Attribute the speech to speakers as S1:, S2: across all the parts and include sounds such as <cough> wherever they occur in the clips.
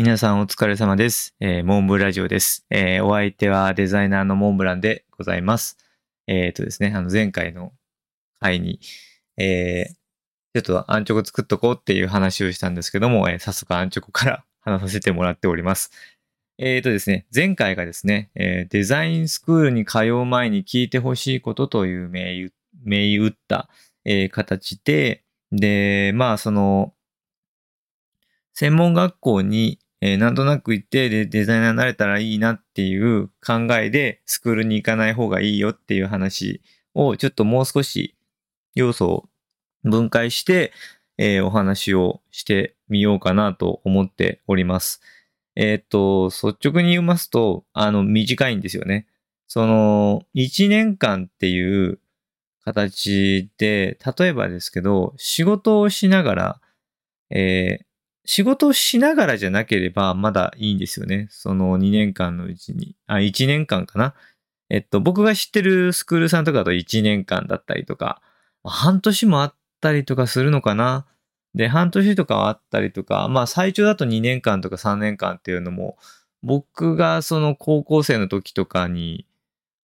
S1: 皆さんお疲れ様です。えーモンブラジオです。えーお相手はデザイナーのモンブランでございます。えっ、とですね、あの前回の回に、えーちょっとアンチョコ作っとこうっていう話をしたんですけども、えー早速アンチョコから <laughs> 話させてもらっております。えっ、とですね、前回がですね、えーデザインスクールに通う前に聞いてほしいことという銘打銘打った、えー形で、で、まあその、専門学校に、えーなんとなく行ってでデザイナーになれたらいいなっていう考えでスクールに行かない方がいいよっていう話をちょっともう少し要素を分解して、えーお話をしてみようかなと思っております。えーっと、率直に言いますと、あの、短いんですよね。その、1年間っていう形で、例えばですけど、仕事をしながら、えー仕事をしながらじゃなければまだいいんですよね。その2年間のうちに。あ、1年間かな。えっと、僕が知ってるスクールさんとかだと1年間だったりとか、半年もあったりとかするのかな。で、半年とかあったりとか、まあ最長だと2年間とか3年間っていうのも、僕がその高校生の時とかに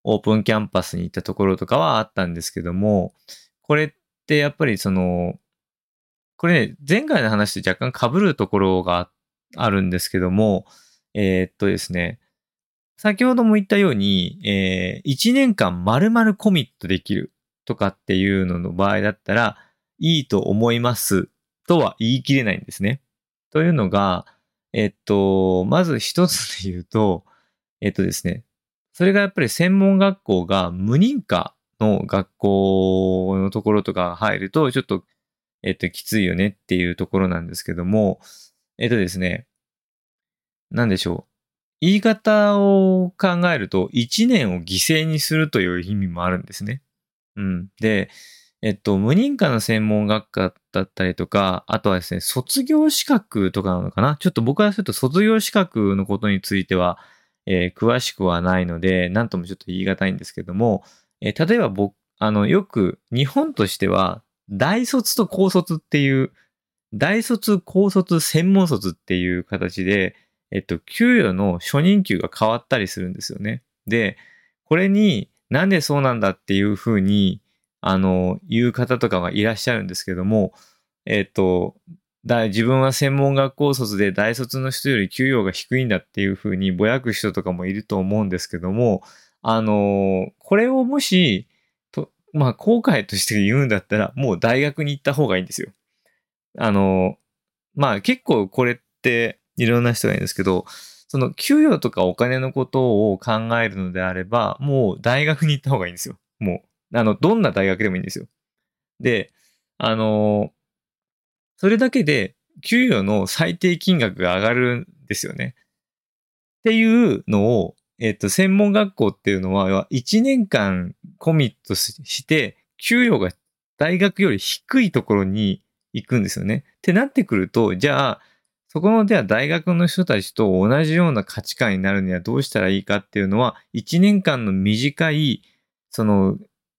S1: オープンキャンパスに行ったところとかはあったんですけども、これってやっぱりその、これね、前回の話と若干被るところがあるんですけども、えーっとですね、先ほども言ったように、えー、1年間丸々コミットできるとかっていうのの場合だったら、いいと思いますとは言い切れないんですね。というのが、えっと、まず一つで言うと、えっとですね、それがやっぱり専門学校が無認可の学校のところとか入ると、ちょっと、えっと、きついよねっていうところなんですけども、えっとですね、なんでしょう。言い方を考えると、1年を犠牲にするという意味もあるんですね。うん。で、えっと、無認可の専門学科だったりとか、あとはですね、卒業資格とかなのかな？ちょっと僕はちょっと卒業資格のことについては、えー詳しくはないので、なんともちょっと言い難いんですけども、えー例えば僕、あの、よく日本としては、大卒と高卒っていう、大卒、高卒、専門卒っていう形で、えっと、給与の初任給が変わったりするんですよね。で、これになんでそうなんだっていうふうに、あの、言う方とかはいらっしゃるんですけども、えっと、だ自分は専門学校卒で大卒の人より給与が低いんだっていうふうにぼやく人とかもいると思うんですけども、あの、これをもし、とまあ、後悔として言うんだったら、もう大学に行った方がいいんですよ。あの、まあ結構これっていろんな人がいるんですけど、その給与とかお金のことを考えるのであれば、もう大学に行った方がいいんですよ。もう、あの、どんな大学でもいいんですよ。で、あの、それだけで給与の最低金額が上がるんですよね。っていうのを、えっと、専門学校っていうのは、1年間コミットして、給与が大学より低いところに行くんですよね。ってなってくると、じゃあ、そこのでは大学の人たちと同じような価値観になるにはどうしたらいいかっていうのは、1年間の短い、その、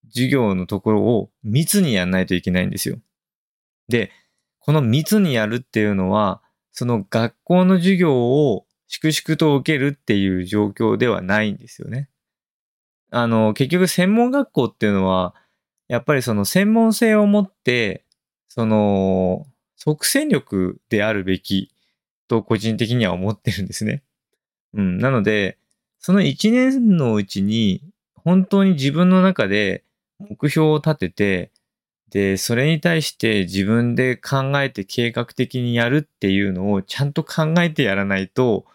S1: 授業のところを密にやらないといけないんですよ。で、この密にやるっていうのは、その学校の授業を粛々と受けるっていう状況ではないんですよね。あの、結局専門学校っていうのは、やっぱりその専門性を持って、その、即戦力であるべきと個人的には思ってるんですね。うん。なので、その1年のうちに、本当に自分の中で目標を立てて、で、それに対して自分で考えて計画的にやるっていうのをちゃんと考えてやらないと、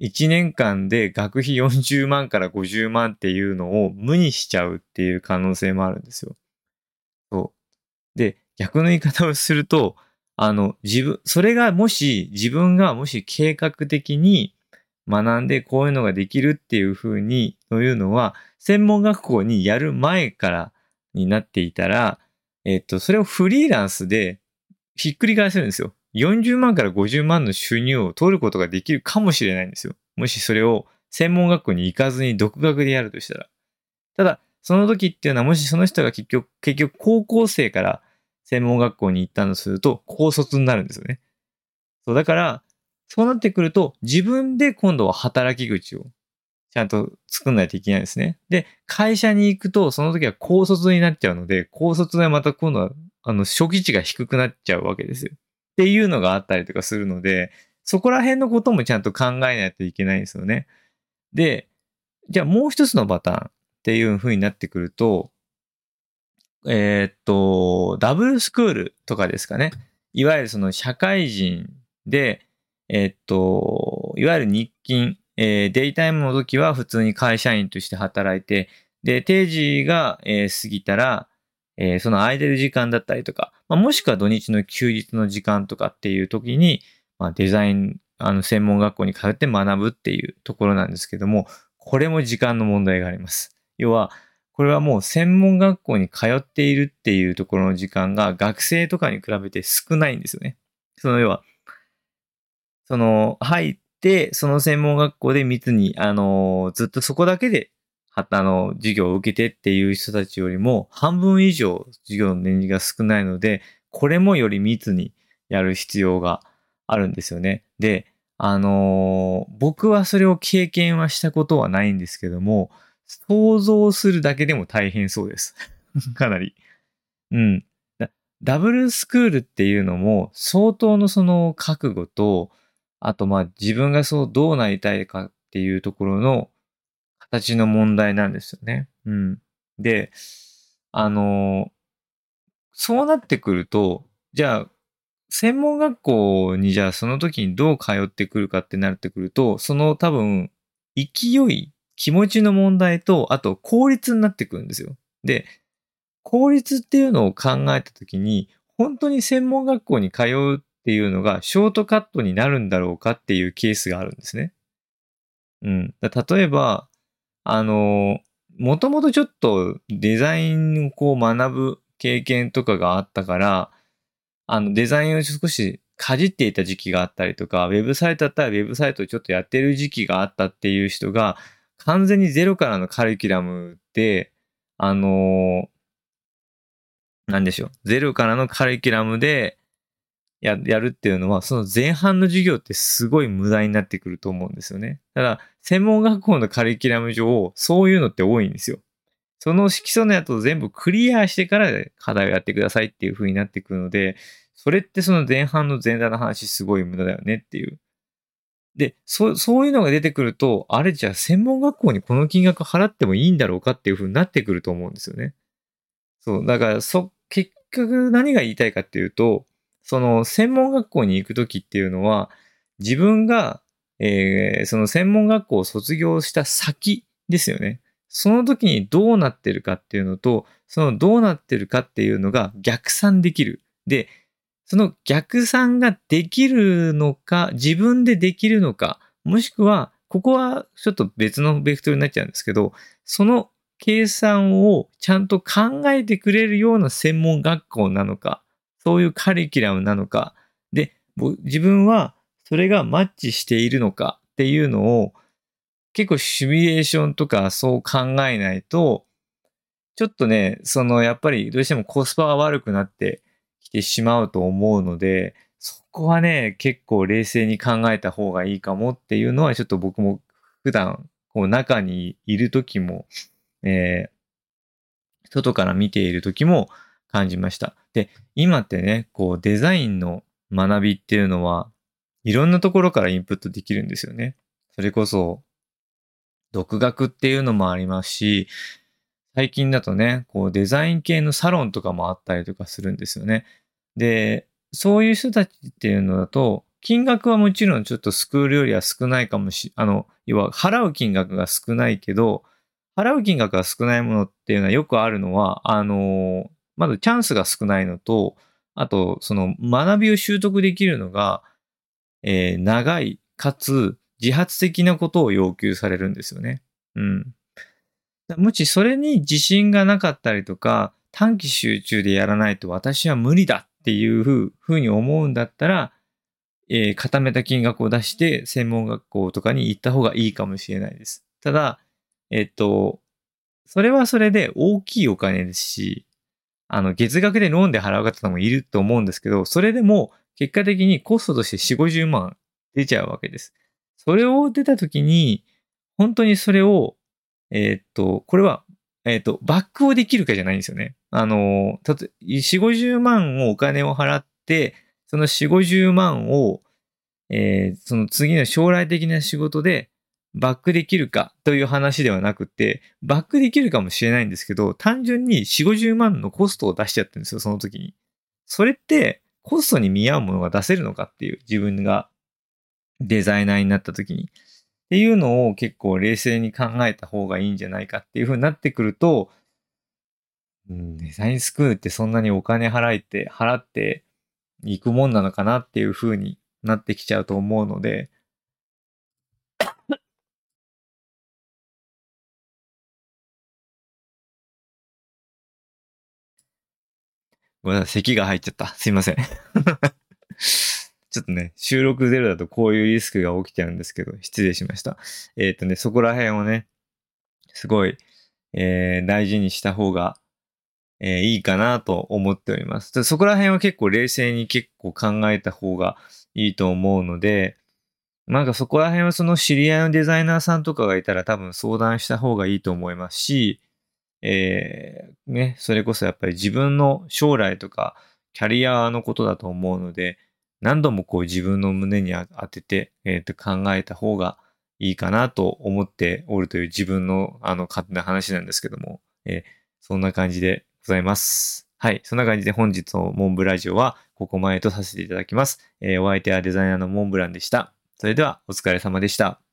S1: 1年間で学費40万から50万っていうのを無にしちゃうっていう可能性もあるんですよ。そう。で、逆の言い方をすると、あの、自分、それがもし、自分がもし計画的に学んでこういうのができるっていうふうに、というのは、専門学校にやる前からになっていたら、えっと、それをフリーランスでひっくり返せるんですよ。40万から50万の収入を取ることができるかもしれないんですよ。もしそれを専門学校に行かずに独学でやるとしたら。ただ、その時っていうのはもしその人が結局、結局高校生から専門学校に行ったとすると、高卒になるんですよね。そう、だから、そうなってくると、自分で今度は働き口をちゃんと作んないといけないですね。で、会社に行くと、その時は高卒になっちゃうので、高卒でまた今度は、あの、初期値が低くなっちゃうわけですよ。っていうのがあったりとかするので、そこら辺のこともちゃんと考えないといけないんですよね。で、じゃあもう一つのパターンっていう風になってくると、えー、っと、ダブルスクールとかですかね。いわゆるその社会人で、えー、っと、いわゆる日勤、えー、デイタイムの時は普通に会社員として働いて、で、定時が、えー、過ぎたら、えー、その空いてる時間だったりとか、まあ、もしくは土日の休日の時間とかっていう時に、まあ、デザイン、あの、専門学校に通って学ぶっていうところなんですけども、これも時間の問題があります。要は、これはもう専門学校に通っているっていうところの時間が学生とかに比べて少ないんですよね。その要は、その、入、その専門学校で密に、あの、ずっとそこだけで、あの、授業を受けてっていう人たちよりも、半分以上授業の年次が少ないので、これもより密にやる必要があるんですよね。で、あのー、僕はそれを経験はしたことはないんですけども、想像するだけでも大変そうです。<laughs> かなり。うん。ダブルスクールっていうのも相当のその覚悟と、あとまあ自分がそうどうなりたいかっていうところの形の問題なんですよね。うん。で、あの、そうなってくると、じゃあ専門学校にじゃあその時にどう通ってくるかってなってくると、その多分、勢い、気持ちの問題と、あと効率になってくるんですよ。で、効率っていうのを考えた時に、本当に専門学校に通うっていうのがショートカットになるんだろうかっていうケースがあるんですね。うん。例えば、あの、もともとちょっとデザインをこう学ぶ経験とかがあったから、あの、デザインを少しかじっていた時期があったりとか、ウェブサイトだったらウェブサイトをちょっとやってる時期があったっていう人が、完全にゼロからのカリキュラムで、あのー、なんでしょう。ゼロからのカリキュラムでや、やるっていうのは、その前半の授業ってすごい無駄になってくると思うんですよね。ただ、専門学校のカリキュラム上、そういうのって多いんですよ。その基礎のやつを全部クリアしてから課題をやってくださいっていう風になってくるので、それってその前半の前段の話すごい無駄だよねっていう。で、そそういうのが出てくると、あれじゃあ専門学校にこの金額払ってもいいんだろうかっていう風になってくると思うんですよね。そう。だから、そ、結局何が言いたいかっていうと、その専門学校に行くときっていうのは、自分が、えー、その専門学校を卒業した先ですよね。その時にどうなってるかっていうのと、そのどうなってるかっていうのが逆算できる。で、その逆算ができるのか、自分でできるのか、もしくは、ここはちょっと別のベクトルになっちゃうんですけど、その計算をちゃんと考えてくれるような専門学校なのか、そういうカリキュラムなのか、で、自分はそれがマッチしているのかっていうのを結構シミュレーションとかそう考えないと、ちょっとね、そのやっぱりどうしてもコスパが悪くなってきてしまうと思うので、そこはね、結構冷静に考えた方がいいかもっていうのはちょっと僕も普段こう中にいる時も、えー、外から見ている時も感じました。で、今ってね、こうデザインの学びっていうのはいろんなところからインプットできるんですよね。それこそ独学っていうのもありますし、最近だとね、こうデザイン系のサロンとかもあったりとかするんですよね。で、そういう人たちっていうのだと、金額はもちろんちょっとスクールよりは少ないかもし、あの、要は払う金額が少ないけど、払う金額が少ないものっていうのはよくあるのは、あの、まずチャンスが少ないのと、あと、その学びを習得できるのが、えー、長い、かつ、自発的なことを要求されるんですよね。うん。もしそれに自信がなかったりとか、短期集中でやらないと私は無理だっていうふうに思うんだったら、えー、固めた金額を出して専門学校とかに行った方がいいかもしれないです。ただ、えっ、と、それはそれで大きいお金ですし、あの、月額でローンで払う方もいると思うんですけど、それでも結果的にコストとして4、50万出ちゃうわけです。それを出た時に、本当にそれを、えー、っと、これは、えー、っと、バックをできるかじゃないんですよね。あの、たと、4、50万をお金を払って、その4、50万を、えー、その次の将来的な仕事でバックできるかという話ではなくて、バックできるかもしれないんですけど、単純に4、50万のコストを出しちゃってるんですよ、その時に。それって、コストに見合うものが出せるのかっていう、自分がデザイナーになった時に。っていうのを結構冷静に考えた方がいいんじゃないかっていう風になってくると、うん、デザインスクールってそんなにお金払えて、払っていくもんなのかなっていう風になってきちゃうと思うので、ごめんなさい、咳が入っちゃった。すいません。<laughs> ちょっとね、収録ゼロだとこういうリスクが起きちゃうんですけど、失礼しました。えっ、ー、とね、そこら辺をね、すごい、えー、大事にした方が、えー、いいかなと思っております。そこら辺は結構冷静に結構考えた方がいいと思うので、なんかそこら辺はその知り合いのデザイナーさんとかがいたら多分相談した方がいいと思いますし、えー、ね、それこそやっぱり自分の将来とかキャリアのことだと思うので、何度もこう自分の胸に当てて、えっ、ー、と考えた方がいいかなと思っておるという自分のあの勝手な話なんですけども、えー、そんな感じでございます。はい。そんな感じで本日のモンブラジオはここまでとさせていただきます。えー、お相手はデザイナーのモンブランでした。それではお疲れ様でした。